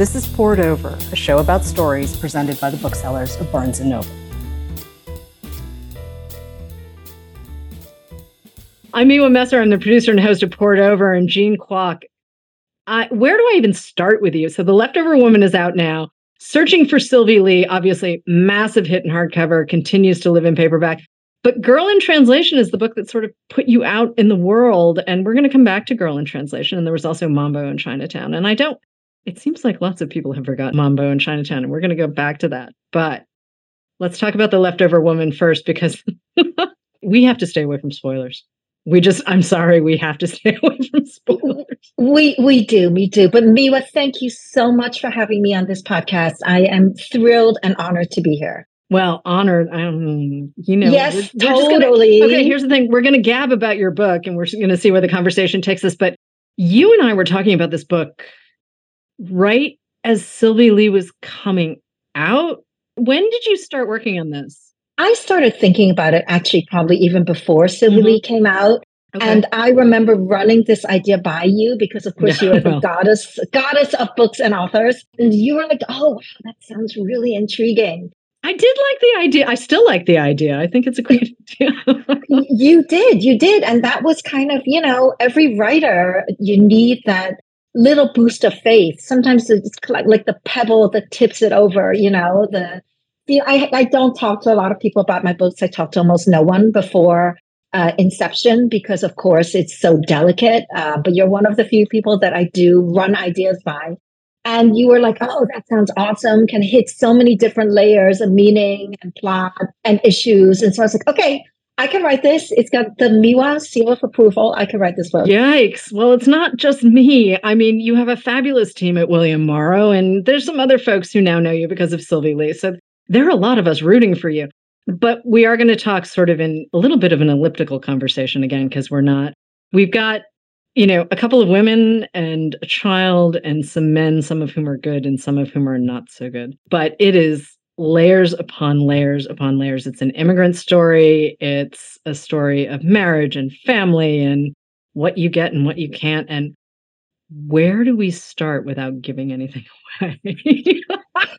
This is Poured Over, a show about stories presented by the booksellers of Barnes & Noble. I'm Miwa Messer. I'm the producer and host of Poured Over, and Jean Kwok. I, where do I even start with you? So, The Leftover Woman is out now. Searching for Sylvie Lee, obviously, massive hit in hardcover, continues to live in paperback. But Girl in Translation is the book that sort of put you out in the world. And we're going to come back to Girl in Translation. And there was also Mambo in Chinatown. And I don't, it seems like lots of people have forgotten Mambo in Chinatown. And we're going to go back to that. But let's talk about The Leftover Woman first because we have to stay away from spoilers. We just, I'm sorry, we have to stay away from spoilers. We we do, we do. But Miwa, thank you so much for having me on this podcast. I am thrilled and honored to be here. Well, honored. Um, you know, yes, we're, we're totally. Gonna, okay, here's the thing: we're going to gab about your book, and we're going to see where the conversation takes us. But you and I were talking about this book right as Sylvie Lee was coming out. When did you start working on this? I started thinking about it actually probably even before Sylvie mm-hmm. Lee came out. Okay. And I remember running this idea by you because, of course, yeah, you are the goddess, goddess of books and authors, and you were like, "Oh, wow, that sounds really intriguing." I did like the idea. I still like the idea. I think it's a great idea. you did, you did. And that was kind of, you know, every writer, you need that little boost of faith. Sometimes it's like, the pebble that tips it over, you know, the, the I, I don't talk to a lot of people about my books. I talked to almost no one before uh, inception because, of course, it's so delicate. Uh, but you're one of the few people that I do run ideas by and you were like, oh, that sounds awesome, can hit so many different layers of meaning and plot and issues. And so I was like, okay, I can write this. It's got the Miwa seal of approval. I can write this book. Yikes. Well, it's not just me. I mean, you have a fabulous team at William Morrow, and there's some other folks who now know you because of Sylvie Lee. So there are a lot of us rooting for you. But we are going to talk sort of in a little bit of an elliptical conversation again, because we're not, we've got you know, a couple of women and a child and some men, some of whom are good and some of whom are not so good. But it is layers upon layers upon layers. It's an immigrant story, it's a story of marriage and family and what you get and what you can't. And where do we start without giving anything away?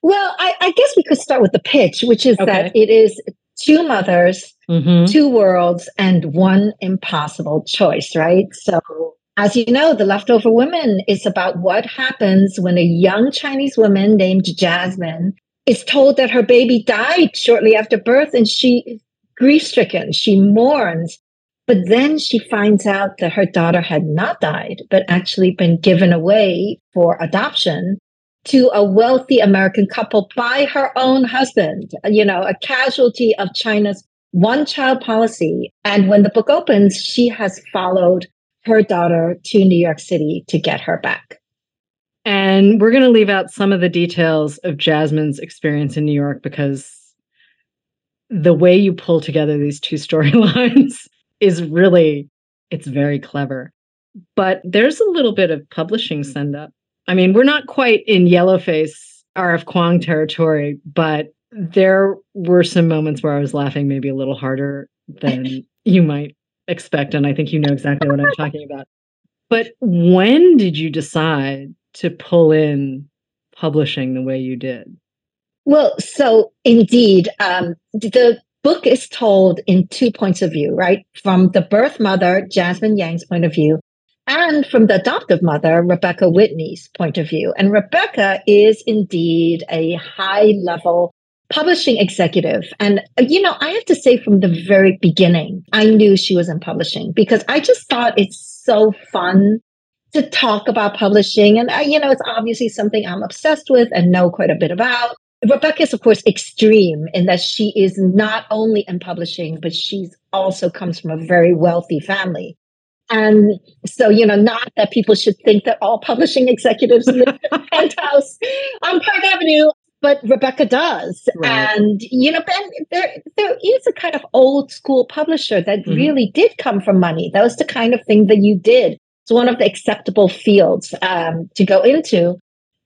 well, I, I, guess we could start with the pitch, which is okay. that it is two mothers, mm-hmm. two worlds, and one impossible choice, right? So as you know, The Leftover Woman is about what happens when a young Chinese woman named Jasmine is told that her baby died shortly after birth and she grief stricken. She mourns. But then she finds out that her daughter had not died, but actually been given away for adoption to a wealthy American couple by her own husband, you know, a casualty of China's one child policy. And when the book opens, she has followed her daughter to New York City to get her back. And we're going to leave out some of the details of Jasmine's experience in New York because the way you pull together these two storylines is really it's very clever. But there's a little bit of publishing send up. I mean, we're not quite in Yellowface R.F. Kuang territory, but there were some moments where I was laughing maybe a little harder than you might expect. And I think you know exactly what I'm talking about. But when did you decide to pull in publishing the way you did? Well, so indeed, um, the book is told in two points of view, right? From the birth mother, Jasmine Yang's point of view, and from the adoptive mother, Rebecca Whitney's point of view. And Rebecca is indeed a high level publishing executive. And, uh, you know, I have to say from the very beginning, I knew she was in publishing because I just thought it's so fun to talk about publishing. And, I, you know, it's obviously something I'm obsessed with and know quite a bit about. Rebecca is, of course, extreme in that she is not only in publishing, but she's also comes from a very wealthy family. And so, you know, not that people should think that all publishing executives live in a penthouse on Park Avenue but Rebecca does. Right. And, you know, Ben, there, there is a kind of old school publisher that mm-hmm. really did come from money. That was the kind of thing that you did. It's one of the acceptable fields um, to go into.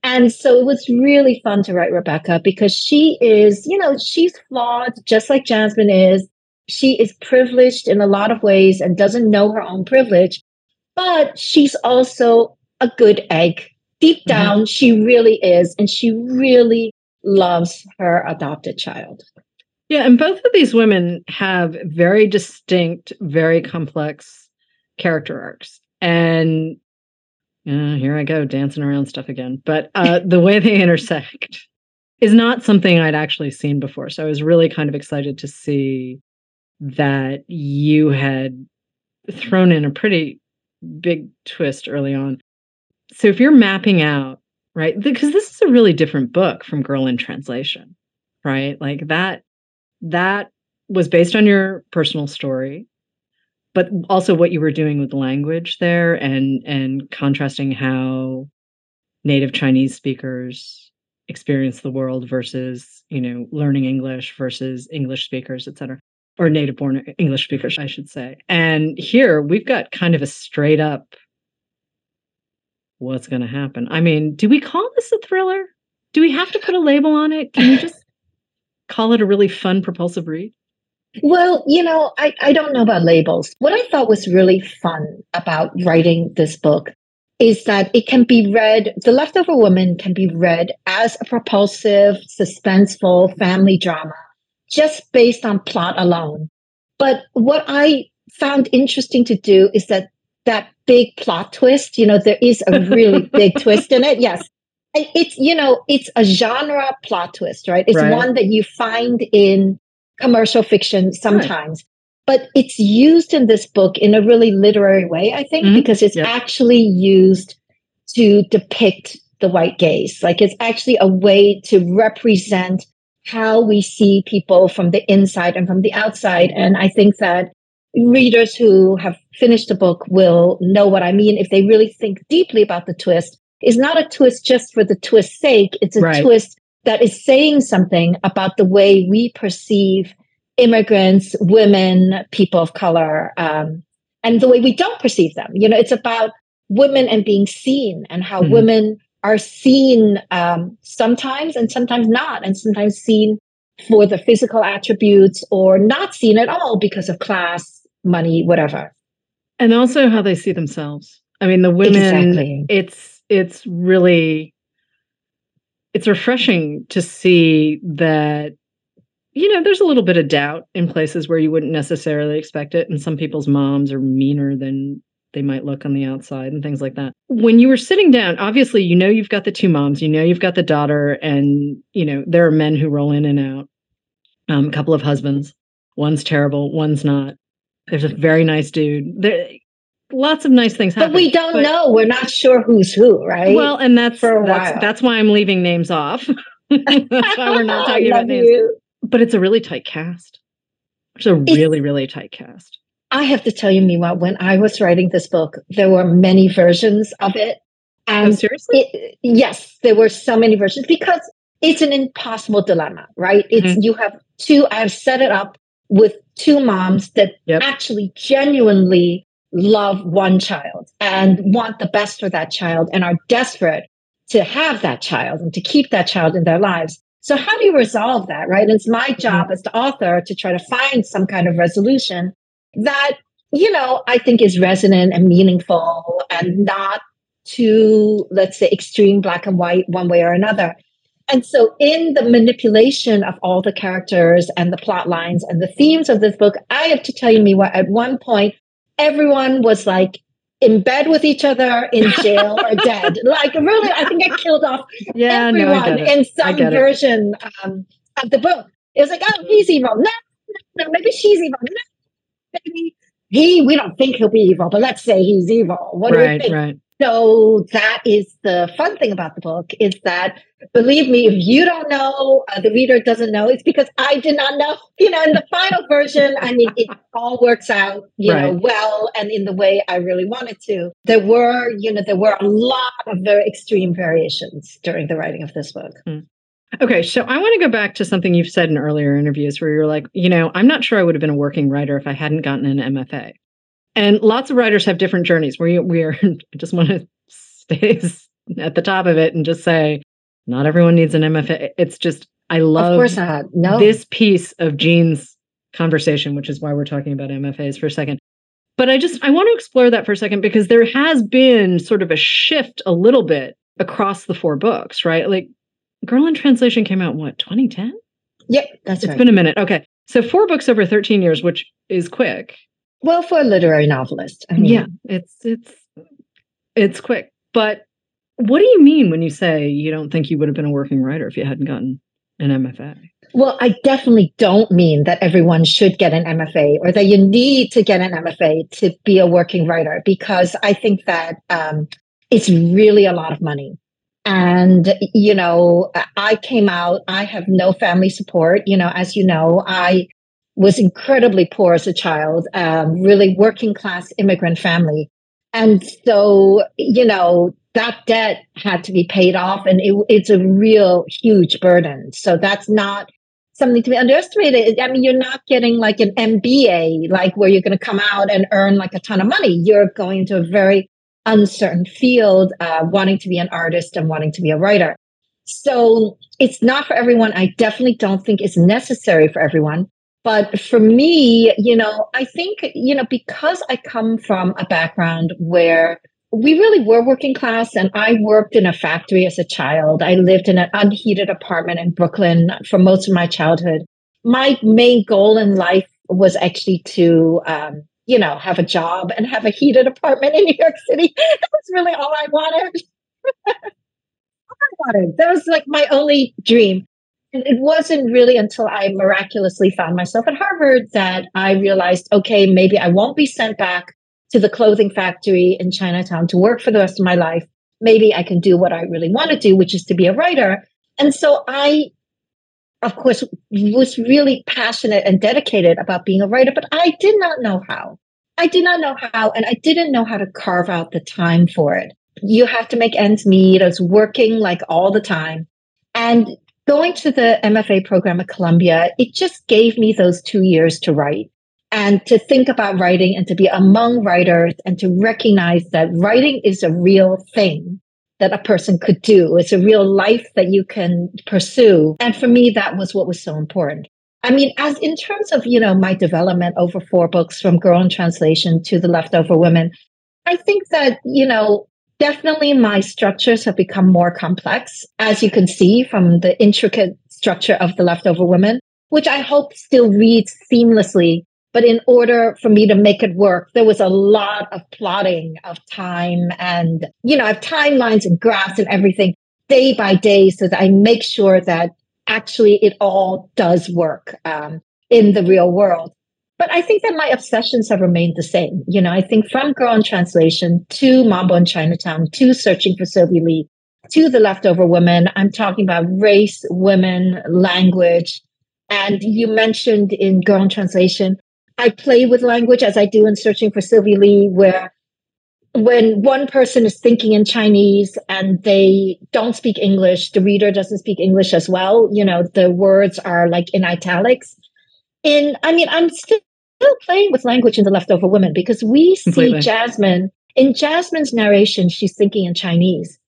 And so it was really fun to write Rebecca because she is, you know, she's flawed just like Jasmine is. She is privileged in a lot of ways and doesn't know her own privilege, but she's also a good egg deep down, mm-hmm. she really is, and she really loves her adopted child. Yeah, and both of these women have very distinct, very complex character arcs. And uh, here I go dancing around stuff again. But uh, the way they intersect is not something I'd actually seen before. So I was really kind of excited to see that you had thrown in a pretty big twist early on. So if you're mapping out, right, because this is a really different book from Girl in Translation, right? Like that, that was based on your personal story, but also what you were doing with language there and and contrasting how native Chinese speakers experience the world versus, you know, learning English versus English speakers, et cetera or native born English speakers, I should say. And here we've got kind of a straight up what's going to happen. I mean, do we call this a thriller? Do we have to put a label on it? Can you just call it a really fun, propulsive read? Well, you know, I, I don't know about labels. What I thought was really fun about writing this book is that it can be read, The Leftover Woman can be read as a propulsive, suspenseful family drama just based on plot alone. But what I found interesting to do is that that big plot twist, you know, there is a really big twist in it. Yes. It's, you know, it's a genre plot twist, right? It's right. one that you find in commercial fiction sometimes. Right. But it's used in this book in a really literary way, I think, mm-hmm. because it's actually used to depict the white gaze. Like it's actually a way to represent how we see people from the inside and from the outside. And I think that readers who have finished the book will know what I mean if they really think deeply about the twist. It's not a twist just for the twist's sake. It's a right. twist that is saying something about the way we perceive immigrants, women, people of color, um, and the way we don't perceive them. You know, it's about women and being seen and how mm-hmm. women are seen um, sometimes and sometimes not, and sometimes seen for the physical attributes or not seen at all because of class, money, whatever. And also how they see themselves. I mean, the women, exactly. it's it's really it's refreshing to see that you know there's a little bit of doubt in places where you wouldn't necessarily expect it and some people's moms are meaner than they might look on the outside and things like that. When you were sitting down, obviously, you know, you've got the two moms, you know, you've got the daughter, and, you know, there are men who roll in and out, um, a couple of husbands. One's terrible, one's not. There's a very nice dude. There, lots of nice things happen. But we don't but, know. We're not sure who's who, right? Well, and that's that's, that's why I'm leaving names off. that's why we're not talking about names. You. But it's a really tight cast. It's a really, really tight cast. I have to tell you, Miwa, when I was writing this book, there were many versions of it. And oh, seriously? It, yes, there were so many versions because it's an impossible dilemma, right? It's mm-hmm. you have two, I've set it up with two moms that yep. actually genuinely love one child and want the best for that child and are desperate to have that child and to keep that child in their lives. So how do you resolve that, right? It's my job mm-hmm. as the author to try to find some kind of resolution that, you know, I think is resonant and meaningful and not too, let's say, extreme black and white one way or another. And so, in the manipulation of all the characters and the plot lines and the themes of this book, I have to tell you, Miwa, at one point, everyone was like in bed with each other, in jail, or dead. Like, really, I think I killed off yeah, everyone no, in some version um, of the book. It was like, oh, he's evil. No, no, no, maybe she's evil. No, maybe he, we don't think he'll be evil, but let's say he's evil. What do right, we think? Right. So that is the fun thing about the book is that, believe me, if you don't know, uh, the reader doesn't know, it's because I did not know. You know, in the final version, I mean, it all works out, you right. know, well and in the way I really wanted to. There were, you know, there were a lot of very extreme variations during the writing of this book. Mm. Okay, so I want to go back to something you've said in earlier interviews where you're like, you know, I'm not sure I would have been a working writer if I hadn't gotten an MFA. And lots of writers have different journeys where we are, I just want to stay at the top of it and just say, not everyone needs an MFA. It's just, I love of course not. No. this piece of Jean's conversation, which is why we're talking about MFAs for a second. But I just, I want to explore that for a second because there has been sort of a shift a little bit across the four books, right? Like Girl in Translation came out in what, 2010? Yep, that's It's right. been a minute. Okay. So four books over 13 years, which is quick. Well, for a literary novelist. I mean, yeah, it's it's it's quick. But what do you mean when you say you don't think you would have been a working writer if you hadn't gotten an MFA? Well, I definitely don't mean that everyone should get an MFA or that you need to get an MFA to be a working writer, because I think that um, it's really a lot of money. And, you know, I came out, I have no family support. You know, as you know, I was incredibly poor as a child, um, really working class immigrant family. And so, you know, that debt had to be paid off and it, it's a real huge burden. So that's not something to be underestimated. I mean, you're not getting like an MBA, like where you're going to come out and earn like a ton of money. You're going to a very uncertain field, uh, wanting to be an artist and wanting to be a writer. So it's not for everyone. I definitely don't think it's necessary for everyone. But for me, you know, I think, you know, because I come from a background where we really were working class and I worked in a factory as a child. I lived in an unheated apartment in Brooklyn for most of my childhood. My main goal in life was actually to, um, you know, have a job and have a heated apartment in New York City. That was really all I wanted. all I wanted. That was like my only dream. It wasn't really until I miraculously found myself at Harvard that I realized, okay, maybe I won't be sent back to the clothing factory in Chinatown to work for the rest of my life. Maybe I can do what I really want to do, which is to be a writer. And so I, of course, was really passionate and dedicated about being a writer, but I did not know how. I did not know how, and I didn't know how to carve out the time for it. You have to make ends meet. I was working like all the time. And going to the MFA program at Columbia, it just gave me those two years to write and to think about writing and to be among writers and to recognize that writing is a real thing that a person could do. It's a real life that you can pursue. And for me, that was what was so important. I mean, as in terms of, you know, my development over four books from Girl in Translation to The Leftover Women, I think that, you know, definitely my structures have become more complex, as you can see from the intricate structure of The Leftover Women, which I hope still reads seamlessly but in order for me to make it work, there was a lot of plotting of time and, you know, I have timelines and graphs and everything day by day so that I make sure that actually it all does work um, in the real world. But I think that my obsessions have remained the same. You know, I think from Girl in Translation to Mambo in Chinatown to Searching for Sylvie Lee to The Leftover Women, I'm talking about race, women, language. And you mentioned in Girl in Translation, I play with language as I do in Searching for Sylvie Lee, where when one person is thinking in Chinese and they don't speak English, the reader doesn't speak English as well. You know, the words are like in italics. In, I mean, I'm still playing with language in The Leftover Women because we Completely. see Jasmine, in Jasmine's narration, she's thinking in Chinese.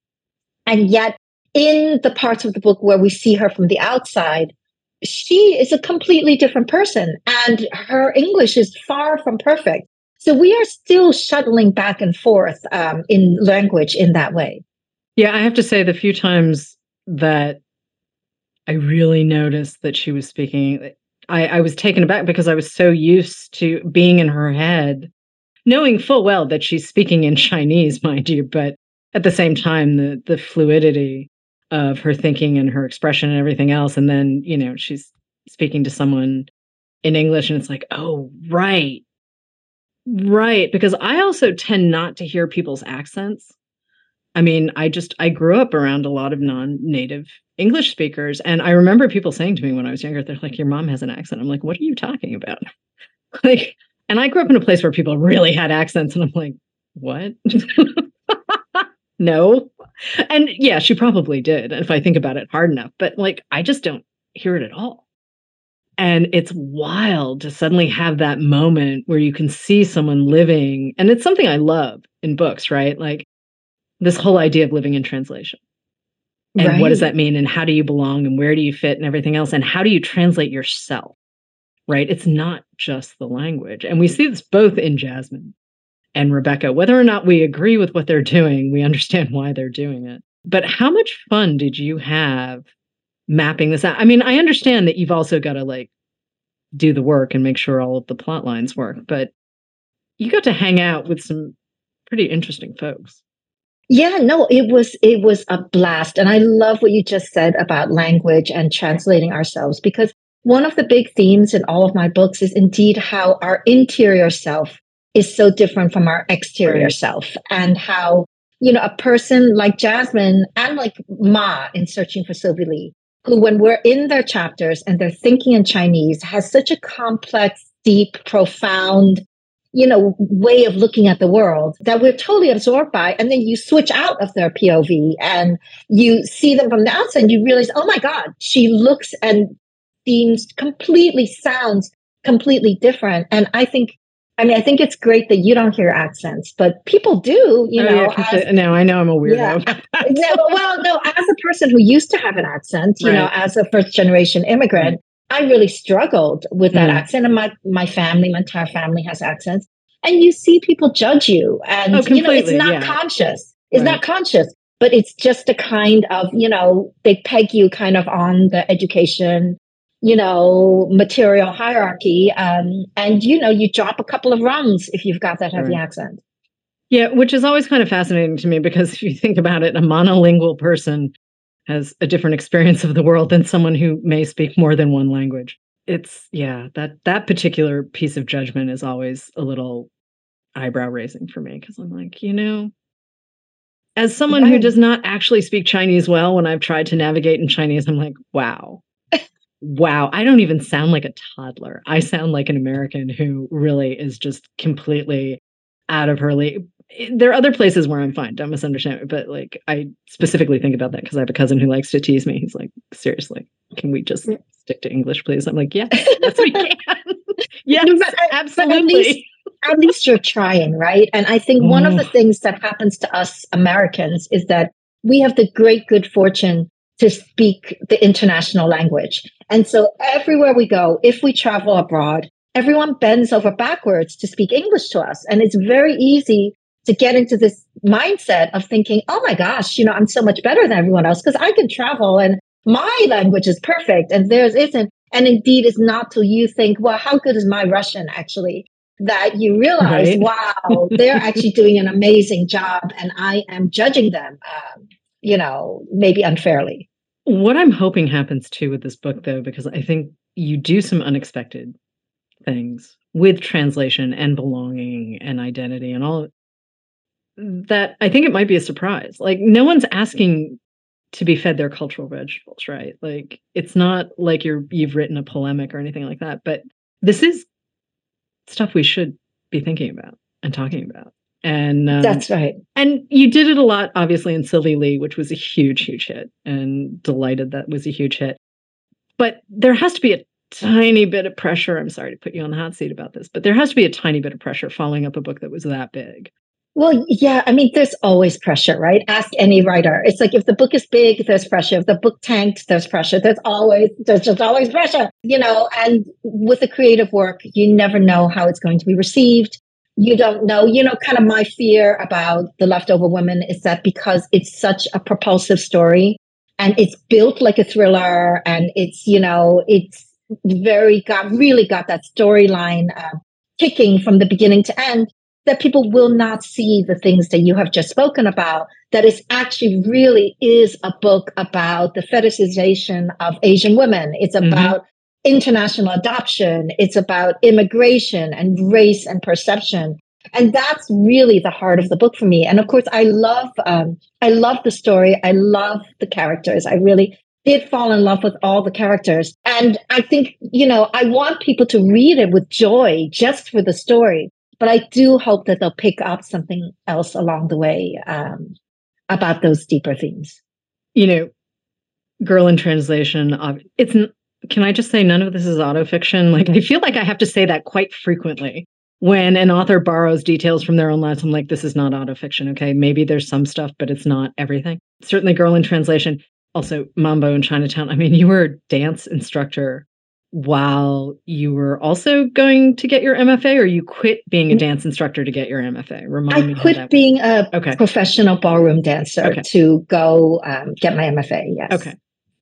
And yet, in the parts of the book where we see her from the outside, she is a completely different person and her English is far from perfect. So we are still shuttling back and forth um, in language in that way. Yeah, I have to say the few times that I really noticed that she was speaking, I, I was taken aback because I was so used to being in her head, knowing full well that she's speaking in Chinese, mind you, but at the same time, the the fluidity of her thinking and her expression and everything else. And then, you know, she's speaking to someone in English and it's like, oh, right. Right. Because I also tend not to hear people's accents. I mean, I just, I grew up around a lot of non native English speakers. And I remember people saying to me when I was younger, they're like, your mom has an accent. I'm like, what are you talking about? like, and I grew up in a place where people really had accents. And I'm like, what? no. And yeah, she probably did, if I think about it hard enough. But like, I just don't hear it at all. And it's wild to suddenly have that moment where you can see someone living. And it's something I love in books, right? Like this whole idea of living in translation. And what does that mean? And how do you belong? And where do you fit? And everything else? And how do you translate yourself? Right? It's not just the language. And we see this both in Jasmine and Rebecca. Whether or not we agree with what they're doing, we understand why they're doing it. But how much fun did you have mapping this out? I mean, I understand that you've also got to like do the work and make sure all of the plot lines work, but you got to hang out with some pretty interesting folks. Yeah, no, it was it was a blast. And I love what you just said about language and translating ourselves because one of the big themes in all of my books is indeed how our interior self is so different from our exterior self and how you know a person like Jasmine and like Ma in Searching for Sylvie Lee who when we're in their chapters and they're thinking in Chinese has such a complex deep profound you know, way of looking at the world that we're totally absorbed by. And then you switch out of their POV and you see them from the outside and you realize, oh my God, she looks and seems completely sounds completely different. And I think I mean, I think it's great that you don't hear accents, but people do, you oh, know. Yeah, as, no, I know I'm a weirdo. Yeah. yeah, well, no, as a person who used to have an accent, you right. know, as a first generation immigrant, I really struggled with that mm. accent, and my my family, my entire family has accents, and you see people judge you, and oh, you know it's not yeah. conscious. It's right. not conscious, but it's just a kind of you know they peg you kind of on the education, you know, material hierarchy, um, and you know you drop a couple of rungs if you've got that heavy right. accent. Yeah, which is always kind of fascinating to me because if you think about it, a monolingual person has a different experience of the world than someone who may speak more than one language. It's yeah, that that particular piece of judgment is always a little eyebrow raising for me because I'm like, you know, as someone who does not actually speak Chinese well, when I've tried to navigate in Chinese, I'm like, wow. wow, I don't even sound like a toddler. I sound like an American who really is just completely out of her league there are other places where I'm fine. Don't misunderstand me, but like I specifically think about that because I have a cousin who likes to tease me. He's like, seriously, can we just stick to English, please? I'm like, yes, yes, we can. yes, absolutely. At, least, at least you're trying, right? And I think one of the things that happens to us Americans is that we have the great good fortune to speak the international language. And so everywhere we go, if we travel abroad, everyone bends over backwards to speak English to us. And it's very easy to get into this mindset of thinking, oh my gosh, you know, I'm so much better than everyone else because I can travel and my language is perfect and theirs isn't. And indeed, it's not till you think, well, how good is my Russian actually? That you realize, right. wow, they're actually doing an amazing job and I am judging them, um, you know, maybe unfairly. What I'm hoping happens too with this book, though, because I think you do some unexpected things with translation and belonging and identity and all that I think it might be a surprise. Like no one's asking to be fed their cultural vegetables, right? Like it's not like you're you've written a polemic or anything like that, but this is stuff we should be thinking about and talking about. And um, that's right. And you did it a lot, obviously, in Sylvie Lee, which was a huge, huge hit, and delighted that was a huge hit. But there has to be a tiny bit of pressure. I'm sorry to put you on the hot seat about this, but there has to be a tiny bit of pressure following up a book that was that big. Well, yeah, I mean, there's always pressure, right? Ask any writer. It's like if the book is big, there's pressure. If the book tanked, there's pressure. There's always, there's just always pressure, you know. And with the creative work, you never know how it's going to be received. You don't know, you know, kind of my fear about The Leftover Women is that because it's such a propulsive story and it's built like a thriller and it's, you know, it's very got, really got that storyline uh, kicking from the beginning to end that people will not see the things that you have just spoken about That is actually really is a book about the fetishization of asian women. It's mm-hmm. about mm-hmm. international adoption. It's about immigration and race and perception. And that's really the heart of the book for me. And of course i love um, i love the story. I love the characters. I really did fall in love with all the characters. And i think you know i want people to read it with joy just for the story but I do hope that they'll pick up something else along the way um, about those deeper themes. You know, girl in translation. It's can I just say none of this is autofiction? Like I feel like I have to say that quite frequently when an author borrows details from their own lives. I'm like, this is not autofiction. Okay, maybe there's some stuff, but it's not everything. Certainly, girl in translation. Also, Mambo in Chinatown. I mean, you were a dance instructor while you were also going to get your MFA, or you quit being a dance instructor to get your MFA? Remind I me. how quit being a Okay. professional ballroom dancer Okay. to go um, get my MFA. Yes. Okay.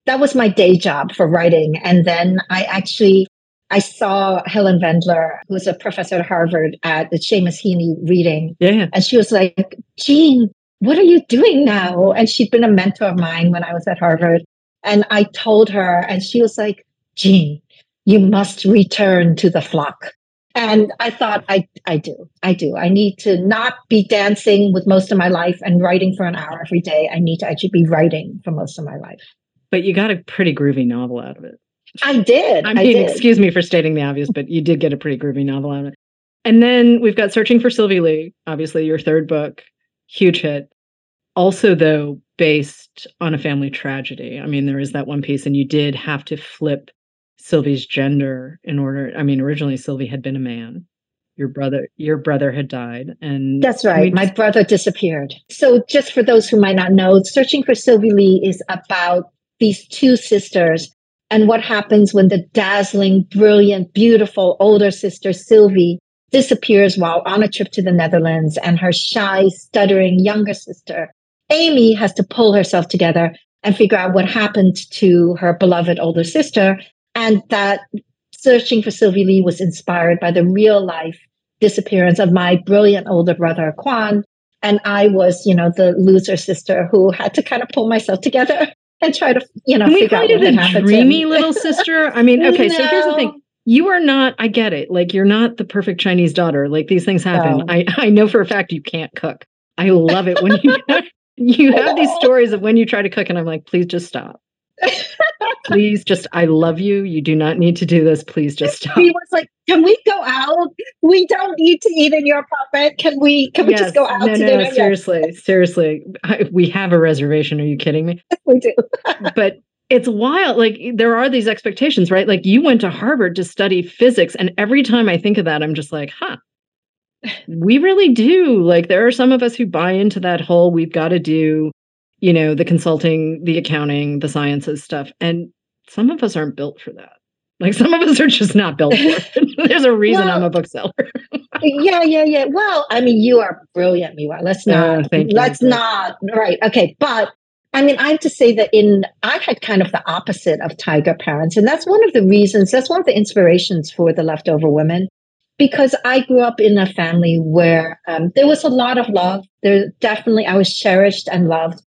that was my day job for writing. And then I actually I saw Helen Vendler, who's a professor at Harvard, at the Seamus Heaney reading, Yeah. yeah. and she was like, "Jean, what are you doing now?" And she'd been a mentor of mine when I was at Harvard, and I told her, and she was like, "Jean, you must return to the flock." And I thought, I, I do, I do. I need to not be dancing with most of my life and writing for an hour every day. I need to actually be writing for most of my life. But you got a pretty groovy novel out of it. I did. I I, mean, did. excuse me for stating the obvious, but you did get a pretty groovy novel out of it. And then we've got Searching for Sylvie Lee, obviously your third book, huge hit. Also, though, based on a family tragedy. I mean, there is that one piece, and you did have to flip Sylvie's gender in order. I mean, originally Sylvie had been a man. Your brother, your brother had died, and That's right. My brother disappeared. So, just for those who might not know, Searching for Sylvie Lee is about these two sisters and what happens when the dazzling, brilliant, beautiful older sister, Sylvie, disappears while on a trip to the Netherlands, and her shy, stuttering younger sister, Amy, has to pull herself together and figure out what happened to her beloved older sister. And that Searching for Sylvie Lee was inspired by the real life disappearance of my brilliant older brother, Kwan. And I was, you know, the loser sister who had to kind of pull myself together and try to, you know, Can figure out what had the happened. dreamy little sister? I mean, okay, so here's the thing. You are not, I get it. Like you're not the perfect Chinese daughter. Like these things happen. No. I, I know for a fact you can't cook. I love it when you you have these stories of when you try to cook and I'm like, please just stop. Please just I love you. You do not need to do this. Please just stop. He was like, "Can we go out? We don't need to eat in your apartment. Can we? Can we just go out no, to no, dinner?" Yes, seriously, seriously. I, we have a reservation. Are you kidding me? we do. but it's wild. Like there are these expectations, right? Like you went to Harvard to study physics, and every time I think of that, I'm just like, huh. We really do. Like there are some of us who buy into that whole we've got to do, you know, the consulting, the accounting, the sciences stuff. And some of us aren't built for that. Like some of us are just not built for it. There's a reason I'm a bookseller. yeah, yeah, yeah. Well, I mean, you are brilliant, Miwa. Let's Uh, not. thank let's not. Right. Okay. But I mean, I have to say that in I had kind of the opposite of tiger parents, and that's one of the reasons. That's one of the inspirations for the leftover women, because I grew up in a family where um, there was a lot of love. There definitely I was cherished and loved,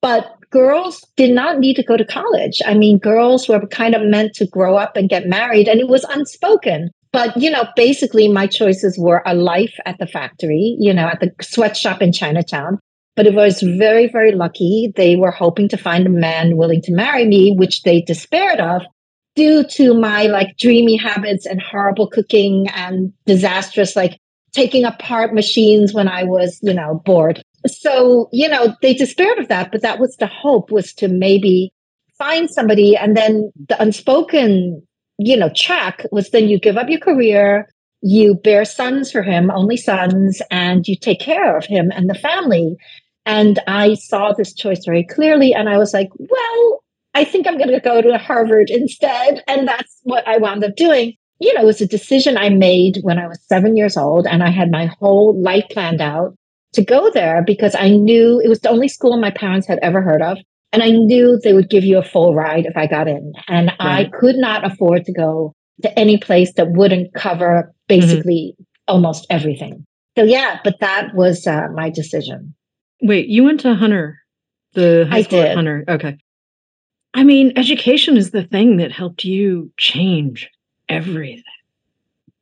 but girls did not need to go to college. I mean, girls were kind of meant to grow up and get married, and it was unspoken. But, you know, basically my choices were a life at the factory, you know, at the sweatshop in Chinatown. But it was very, very lucky. They were hoping to find a man willing to marry me, which they despaired of due to my like dreamy habits and horrible cooking and disastrous, like taking apart machines when I was, you know, bored. So, you know, they despaired of that, but that was the hope was to maybe find somebody. And then the unspoken, you know, track was then you give up your career, you bear sons for him, only sons, and you take care of him and the family. And I saw this choice very clearly. And I was like, well, I think I'm going to go to Harvard instead. And that's what I wound up doing. You know, it was a decision I made when I was seven years old, and I had my whole life planned out to go there because I knew it was the only school my parents had ever heard of. And I knew they would give you a full ride if I got in. And I could not afford to go to any place that wouldn't cover basically almost everything. So, yeah, but that was uh, my decision. Wait, you went to Hunter, the high I school did. Hunter. Okay. I mean, education is the thing that helped you change everything.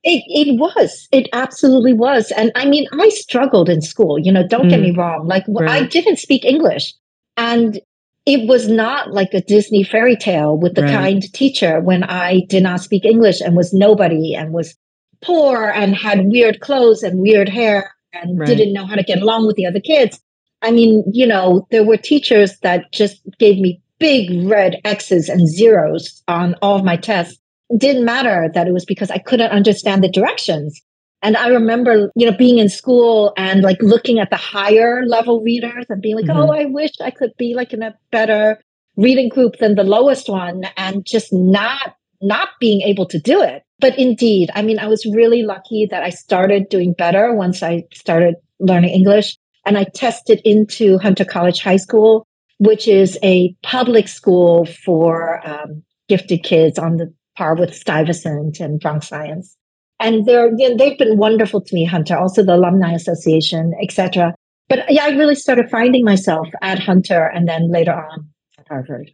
It, it was. It absolutely was. And I mean, I struggled in school, you know, don't get me mm. wrong. Like, w- I Right. didn't speak English. And it was not like a Disney fairy tale with the Right. kind teacher when I did not speak English and was nobody and was poor and had weird clothes and weird hair and Right. didn't know how to get along with the other kids. I mean, you know, there were teachers that just gave me big red X's and zeros on all of my tests. Didn't matter that it was because I couldn't understand the directions. And I remember, you know, being in school and like looking at the higher level readers and being like, Mhm. oh, I wish I could be like in a better reading group than the lowest one and just not not being able to do it. But indeed, I mean, I was really lucky that I started doing better once I started learning English. And I tested into Hunter College High School, which is a public school for um, gifted kids on the par with Stuyvesant and Bronx Science. And they're, you know, they've been wonderful to me, Hunter, also the Alumni Association, etc. But yeah, I really started finding myself at Hunter and then later on at Harvard.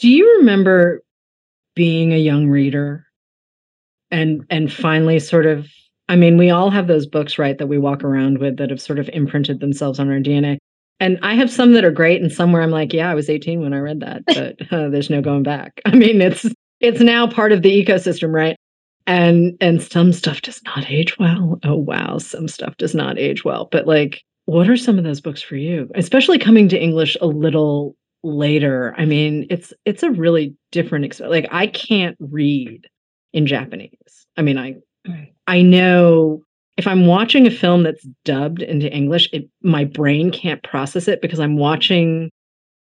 Do you remember being a young reader and and finally sort of I mean, we all have those books, right, that we walk around with that have sort of imprinted themselves on our DNA. And I have some that are great, and some where I'm like, yeah, I was 18 when I read that, but uh, there's no going back. I mean, it's it's now part of the ecosystem, right? And and some stuff does not age well. Oh wow, some stuff does not age well. But like, what are some of those books for you? Especially coming to English a little later. I mean, it's it's a really different experience. Like, I can't read in Japanese. I mean, I I know if I'm watching a film that's dubbed into English, it, my brain can't process it because I'm watching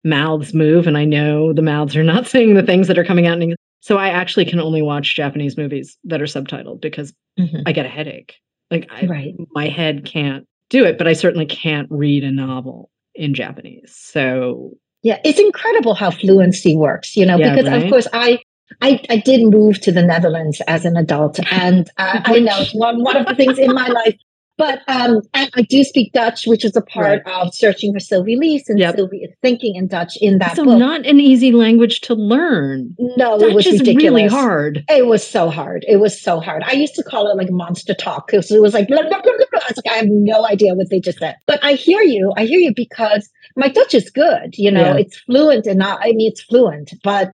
mouths move and I know the mouths are not saying the things that are coming out in English. So I actually can only watch Japanese movies that are subtitled because mm-hmm. I get a headache. Like I, right. my head can't do it, but I certainly can't read a novel in Japanese. So yeah, it's incredible how fluency works, you know, yeah, because right? of course I I, I did move to the Netherlands as an adult, and uh, I know one one of the things in my life. But um, and I do speak Dutch, which is a part right. of searching for Sylvie Lees, and yep. Sylvie is thinking in Dutch in that so book. not an easy language to learn. No, Dutch it was ridiculous. really hard. It was so hard. It was so hard. I used to call it like monster talk because it was like blah, blah, blah, I was like, I have no idea what they just said. But I hear you. I hear you because my Dutch is good. You know, yeah. it's fluent and not. I mean, it's fluent, but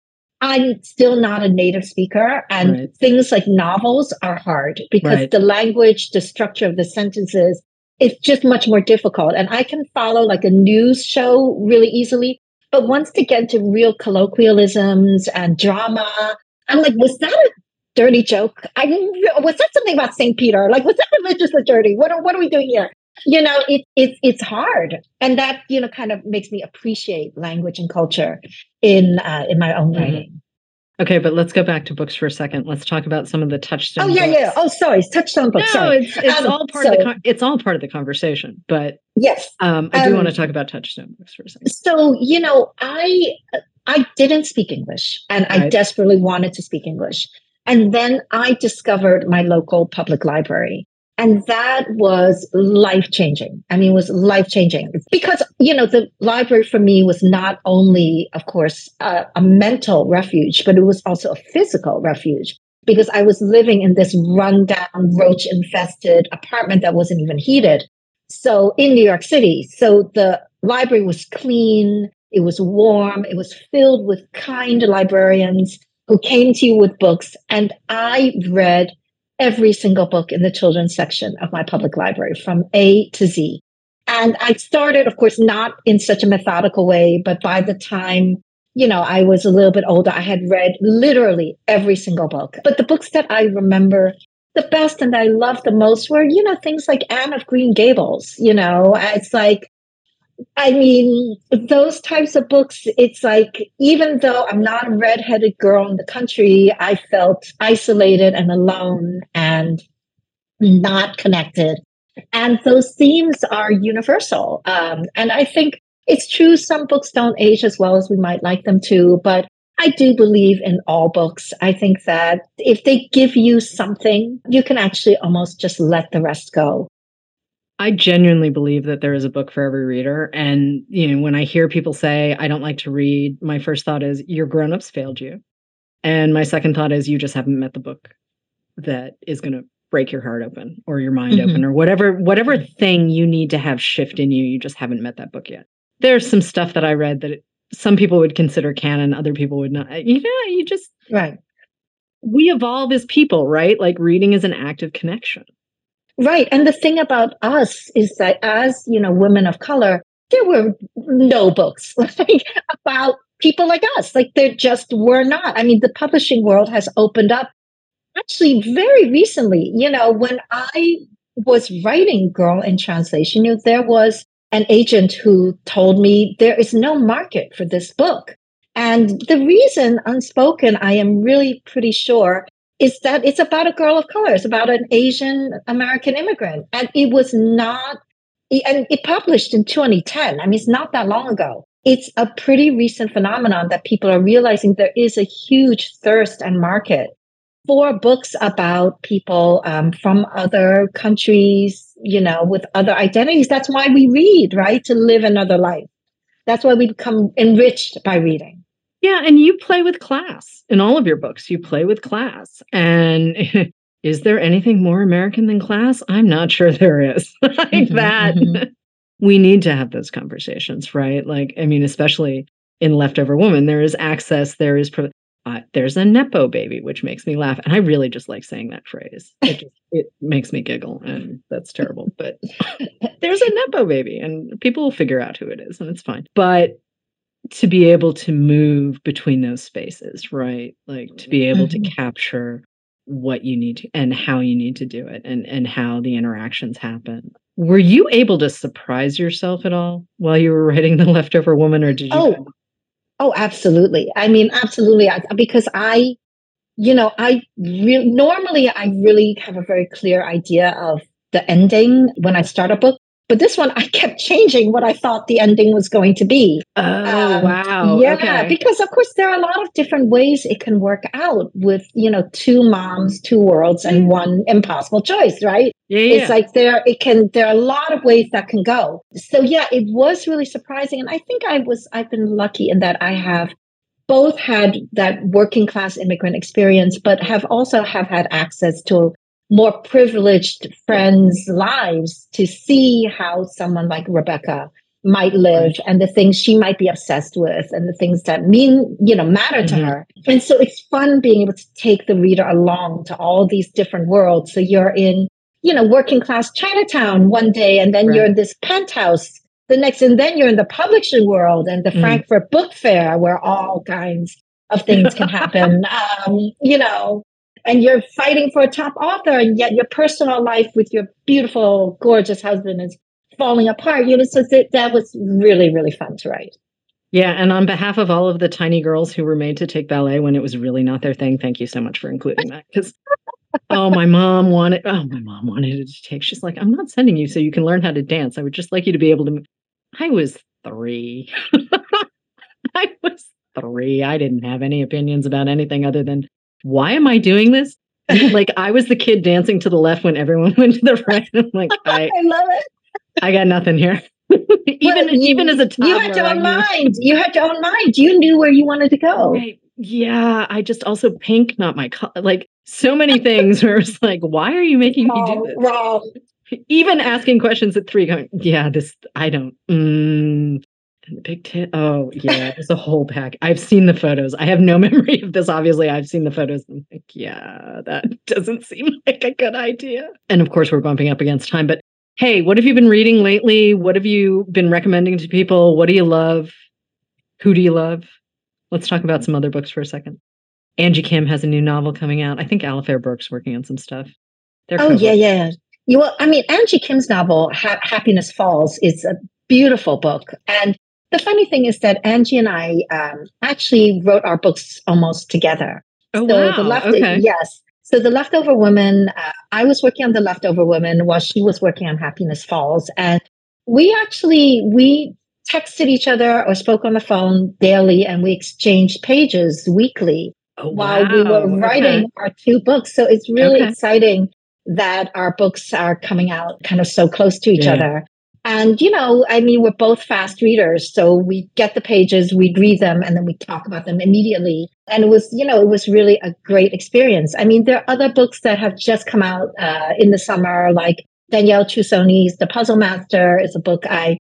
I'm still not a native speaker, and right. things like novels are hard because right. the language, the structure of the sentences, it's just much more difficult. And I can follow like a news show really easily, but once to get into real colloquialisms and drama, I'm like, was that a dirty joke? I was that something about Saint Peter? Like, was that religious or dirty? What are what are we doing here? You know, it, it it's hard, and that you know kind of makes me appreciate language and culture in uh, in my own mm-hmm. writing. Okay, but let's go back to books for a second. Let's talk about some of the touchstone. Oh yeah, books. yeah. Oh, sorry, touchstone books. No, sorry. it's it's um, all part so, of the con- it's all part of the conversation. But yes, um, I do um, want to talk about touchstone books for a second. So you know, I I didn't speak English, and right. I desperately wanted to speak English, and then I discovered my local public library, and that was life changing. I mean, it was life changing because, you know, the library for me was not only, of course, a, a mental refuge, but it was also a physical refuge because I was living in this rundown, roach infested apartment that wasn't even heated. So in New York City. So the library was clean. It was warm. It was filled with kind librarians who came to you with books. And I read every single book in the children's section of my public library from A to Z. And I started, of course, not in such a methodical way, but by the time, you know, I was a little bit older, I had read literally every single book. But the books that I remember the best and I loved the most were, you know, things like Anne of Green Gables. You know, it's like I mean, those types of books, it's like, even though I'm not a redheaded girl in the country, I felt isolated and alone and not connected. And those themes are universal. Um, and I think it's true, some books don't age as well as we might like them to, but I do believe in all books. I think that if they give you something, you can actually almost just let the rest go. I genuinely believe that there is a book for every reader. And, you know, when I hear people say, I don't like to read, my first thought is, your grown-ups failed you. And my second thought is, you just haven't met the book that is going to break your heart open or your mind mm-hmm. open or whatever whatever thing you need to have shift in you you just haven't met that book yet there's some stuff that i read that it, some people would consider canon other people would not you know you just right we evolve as people right like reading is an active connection Right. And the thing about us is that as, you know, women of color, there were no books like, about people like us. Like there just were not. I mean, the publishing world has opened up actually very recently. You know, when I was writing Girl in Translation, you know, there was an agent who told me there is no market for this book. And the reason unspoken, I am really pretty sure, is that it's about a girl of color. It's about an Asian American immigrant. And it was not, and it published in 2010. I mean, it's not that long ago. It's a pretty recent phenomenon that people are realizing there is a huge thirst and market for books about people um, from other countries, you know, with other identities. That's why we read, right? To live another life. That's why we become enriched by reading. Yeah, and you play with class in all of your books. You play with class. And is there anything more American than class? I'm not sure there is. like mm-hmm, that. Mm-hmm. We need to have those conversations, right? Like, I mean, especially in Leftover Woman, there is access, there is. Uh, there's a nepo baby, which makes me laugh, and I really just like saying that phrase. It, just, it makes me giggle, and that's terrible. But there's a nepo baby, and people will figure out who it is, and it's fine. But to be able to move between those spaces, right? Like to be able mm-hmm. to capture what you need to and how you need to do it and and how the interactions happen. Were you able to surprise yourself at all while you were writing The Leftover Woman or did you Oh, oh absolutely. I mean, absolutely because I you know, I re- normally I really have a very clear idea of the ending when I start a book. But this one, I kept changing what I thought the ending was going to be. Oh, um, wow. Yeah, okay. because of course, there are a lot of different ways it can work out with, you know, two moms, two worlds, and one impossible choice, right? Yeah, yeah. It's like there, it can, there are a lot of ways that can go. So, yeah, it was really surprising. And I think I was, I've been lucky in that I have both had that working class immigrant experience, but have also have had access to more privileged friends' lives to see how someone like Rebecca might live and the things she might be obsessed with and the things that mean, you know, matter mm-hmm. to her. And so it's fun being able to take the reader along to all these different worlds. So you're in, you know, working class Chinatown one day, and then right. you're in this penthouse the next, and then you're in the publishing world and the mm. Frankfurt Book Fair where all kinds of things can happen. um, you know, and you're fighting for a top author and yet your personal life with your beautiful gorgeous husband is falling apart. You know so that, that was really really fun to write. Yeah and on behalf of all of the tiny girls who were made to take ballet when it was really not their thing thank you so much for including that because oh my mom wanted oh my mom wanted it to take she's like i'm not sending you so you can learn how to dance. I would just like you to be able to i was three. I was three. I didn't have any opinions about anything other than why am I doing this? like I was the kid dancing to the left when everyone went to the right. I'm like, I, I love it. I got nothing here. even well, even as a toddler, you had your own mind. You had your own mind. You knew where you wanted to go. Right. Yeah, I just also pink, not my color. Like so many things where it's like, why are you making me do this? Wrong. Even asking questions at three, going, yeah, this I don't. Mm, and the big tit. Oh, yeah, it's a whole pack. I've seen the photos. I have no memory of this. Obviously, I've seen the photos. I'm like, yeah, that doesn't seem like a good idea. And of course, we're bumping up against time. But hey, what have you been reading lately? What have you been recommending to people? What do you love? Who do you love? Let's talk about some other books for a second. Angie Kim has a new novel coming out. I think Alafair Burke's working on some stuff. They're oh, yeah, yeah. You, well, I mean, Angie Kim's novel, ha- Happiness Falls, is a beautiful book. And the funny thing is that Angie and I um, actually wrote our books almost together. Oh, so wow. The left- okay. Yes. So the leftover woman, uh, I was working on the leftover woman while she was working on Happiness Falls, and we actually we texted each other or spoke on the phone daily, and we exchanged pages weekly oh, while we were writing okay. our two books. So it's really okay. exciting that our books are coming out kind of so close to each yeah. other. And, you know, I mean, we're both fast readers. So we get the pages, we read them, and then we talk about them immediately. And it was, you know, it was really a great experience. I mean, there are other books that have just come out uh, in the summer, like Danielle Trussoni's The Puzzle Master is a book I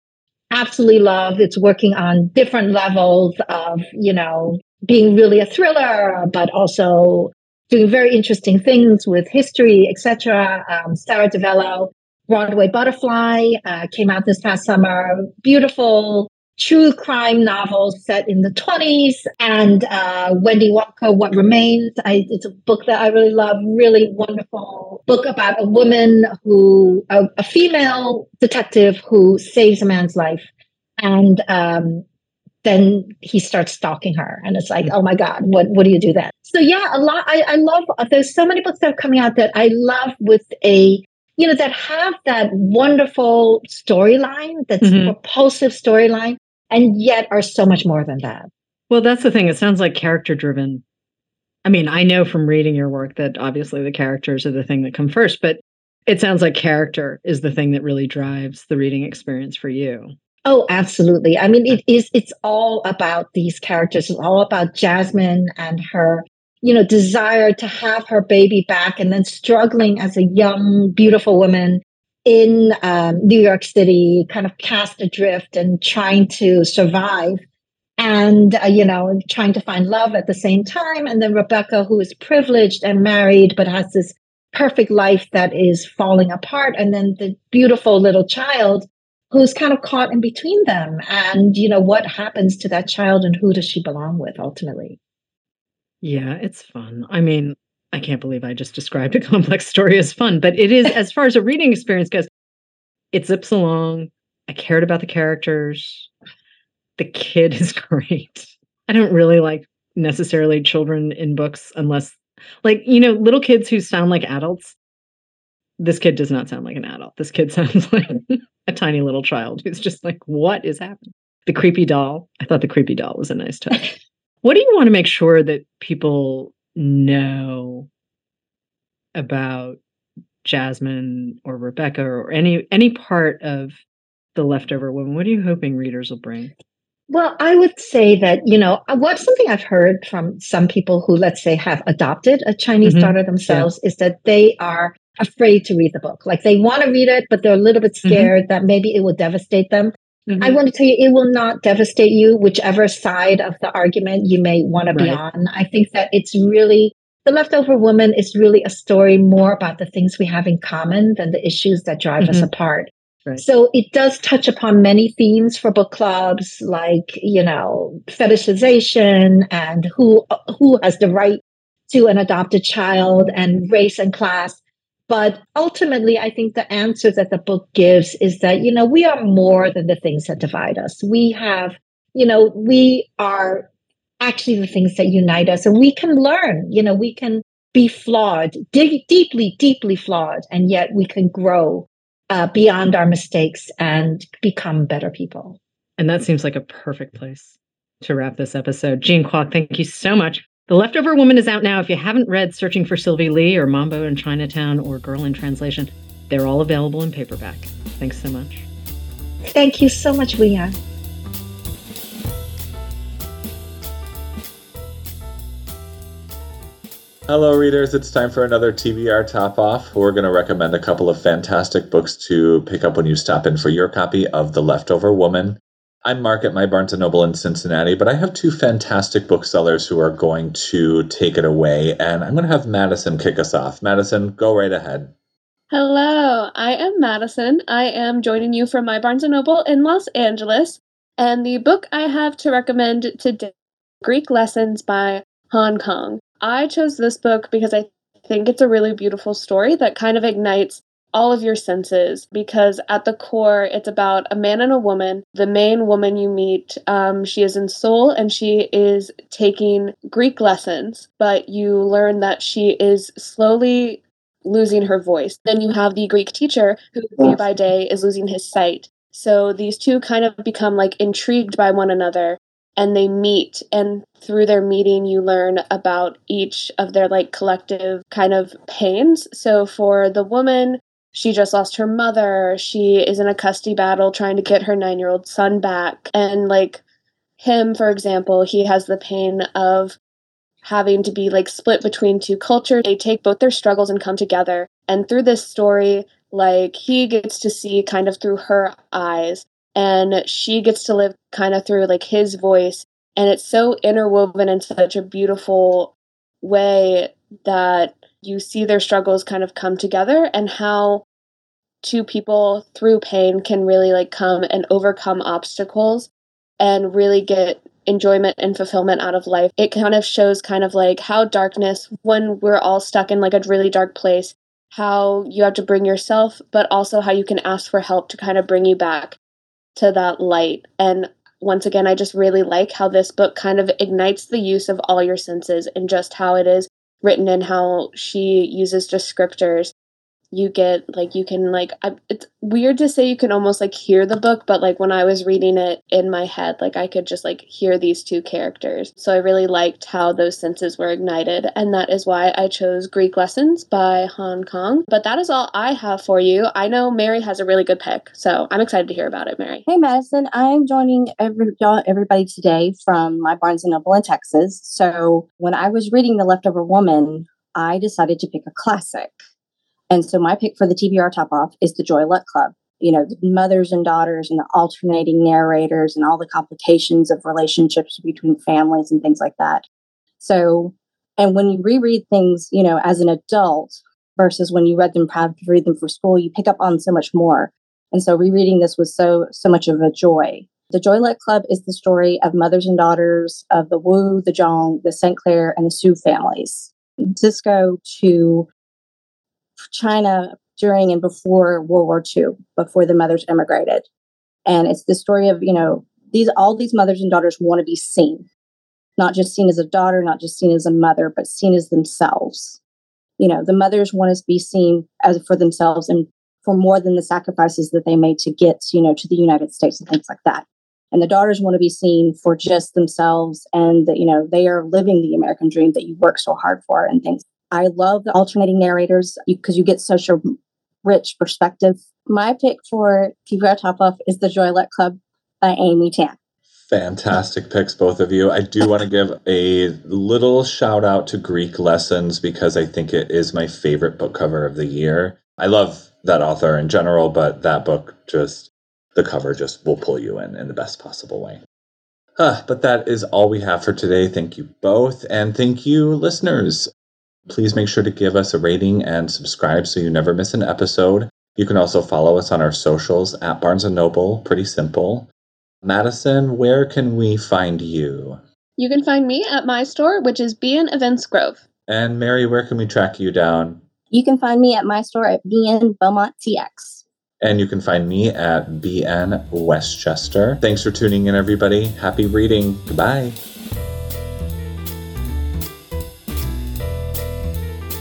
absolutely love. It's working on different levels of, you know, being really a thriller, but also doing very interesting things with history, etc. Um, Sara DiVello Broadway Butterfly uh, came out this past summer. Beautiful true crime novel set in the 20s. And uh, Wendy Walker, What Remains. I, it's a book that I really love. Really wonderful book about a woman who, a, a female detective who saves a man's life. And um, then he starts stalking her and it's like oh my god what what do you do then so yeah a lot i, I love there's so many books that are coming out that i love with a you know that have that wonderful storyline that's mm-hmm. propulsive storyline and yet are so much more than that well that's the thing it sounds like character driven i mean i know from reading your work that obviously the characters are the thing that come first but it sounds like character is the thing that really drives the reading experience for you Oh, absolutely. I mean, it is, it's all about these characters. It's all about Jasmine and her, you know, desire to have her baby back and then struggling as a young, beautiful woman in um, New York City, kind of cast adrift and trying to survive and, uh, you know, trying to find love at the same time. And then Rebecca, who is privileged and married, but has this perfect life that is falling apart. And then the beautiful little child who's kind of caught in between them and you know what happens to that child and who does she belong with ultimately yeah it's fun i mean i can't believe i just described a complex story as fun but it is as far as a reading experience goes it zips along i cared about the characters the kid is great i don't really like necessarily children in books unless like you know little kids who sound like adults this kid does not sound like an adult. This kid sounds like a tiny little child who's just like, what is happening? The creepy doll. I thought the creepy doll was a nice touch. What do you want to make sure that people know about Jasmine or Rebecca or any any part of the leftover woman? What are you hoping readers will bring? Well, I would say that, you know, uh, what's something I've heard from some people who, let's say, have adopted a Chinese mm-hmm. daughter themselves yeah. is that they are afraid to read the book. Like they want to read it, but they're a little bit mm-hmm. scared mm-hmm. that maybe it will devastate them. Mm-hmm. I want to tell you, it will not devastate you, whichever side of the argument you may want to be on. I think that it's really, The Leftover Woman is really a story more about the things we have in common than the issues that drive mm-hmm. us apart. Right. So it does touch upon many themes for book clubs, like you know, fetishization and who who has the right to an adopted child, and race and class. But ultimately, I think the answer that the book gives is that, you know, we are more than the things that divide us. We have, you know, we are actually the things that unite us and we can learn, you know, we can be flawed, deeply, deeply flawed, and yet we can grow uh, beyond our mistakes and become better people. And that seems like a perfect place to wrap this episode. Jean Kwok, thank you so much the Leftover Woman is out now. If you haven't read Searching for Sylvie Lee or Mambo in Chinatown or Girl in Translation, they're all available in paperback. Thanks so much. Thank you so much, Leah. Hello, readers. It's time for another TBR Top Off. We're going to recommend a couple of fantastic books to pick up when you stop in for your copy of The Leftover Woman. I'm Mark at my Barnes & Noble in Cincinnati, but I have two fantastic booksellers who are going to take it away, and I'm going to have Madyson kick us off. Madyson, go right ahead. Hello, I am Madyson. I am joining you from my Barnes & Noble in Los Angeles, and the book I have to recommend today Greek Lessons by Han Kang. I chose this book because I think it's a really beautiful story that kind of ignites all of your senses because at the core it's about a man and a woman. The main woman you meet um, she is in seoul and she is taking greek lessons but you learn that she is slowly losing her voice. Then you have the greek teacher who day by day is losing his sight. So these two kind of become like intrigued by one another and they meet. And through their meeting you learn about each of their like collective kind of pains. So for the woman she just lost her mother. She is in a custody battle trying to get her nine year old son back. And like him, for example, he has the pain of having to be like split between two cultures. They take both their struggles and come together. And through this story, like he gets to see kind of through her eyes and she gets to live kind of through like his voice. And it's so interwoven in such a beautiful way that you see their struggles kind of come together and how two people through pain can really like come and overcome obstacles and really get enjoyment and fulfillment out of life. It kind of shows kind of like how darkness, when we're all stuck in like a really dark place, how you have to bring yourself, but also how you can ask for help to kind of bring you back to that light. And once again, I just really like how this book kind of ignites the use of all your senses and just how it is written and how she uses descriptors you get like you can like I, it's weird to say you can almost like hear the book but like when i was reading it in my head like i could just like hear these two characters. So i really liked how those senses were ignited and that is why i chose greek lessons by han kang. But that is all i have for you. I know mary has a really good pick so i'm excited to hear about it mary. Hey madyson i'm joining every, y'all, everybody today from my barnes and noble in texas. So when i was reading the leftover woman i decided to pick a classic and so my pick for the TBR top off is the Joy Luck Club. You know, the mothers and daughters and the alternating narrators and all the complications of relationships between families and things like that. So, and when you reread things, you know, as an adult versus when you read them proud to read them for school, you pick up on so much more. And so rereading this was so so much of a joy. The Joy Luck Club is the story of mothers and daughters of the Wu, the Zhang, the St. Clair, and the Su families. Cisco to China during and before World War II, before the mothers immigrated. And it's the story of, you know, these all these mothers and daughters want to be seen, not just seen as a daughter, not just seen as a mother, but seen as themselves. You know, the mothers want to be seen as for themselves and for more than the sacrifices that they made to get, you know, to the United States and things like that. And the daughters want to be seen for just themselves and that, you know, they are living the American dream that you work so hard for and things I love the alternating narrators because you, get such a rich perspective. My pick for TBR Top Off is The Joy Luck Club by Amy Tan. Fantastic picks, both of you. I do want to give a little shout out to Greek Lessons because I think it is my favorite book cover of the year. I love that author in general, but that book just, the cover just will pull you in in the best possible way. Uh, but that is all we have for today. Thank you both. And thank you, listeners. Please make sure to give us a rating and subscribe so you never miss an episode. You can also follow us on our socials at Barnes & Noble. Pretty simple. Madyson, where can we find you? You can find me at my store, which is BN Events Grove. And Mary, where can we track you down? You can find me at my store at BN Beaumont TX. And you can find me at BN Westchester. Thanks for tuning in, everybody. Happy reading. Goodbye.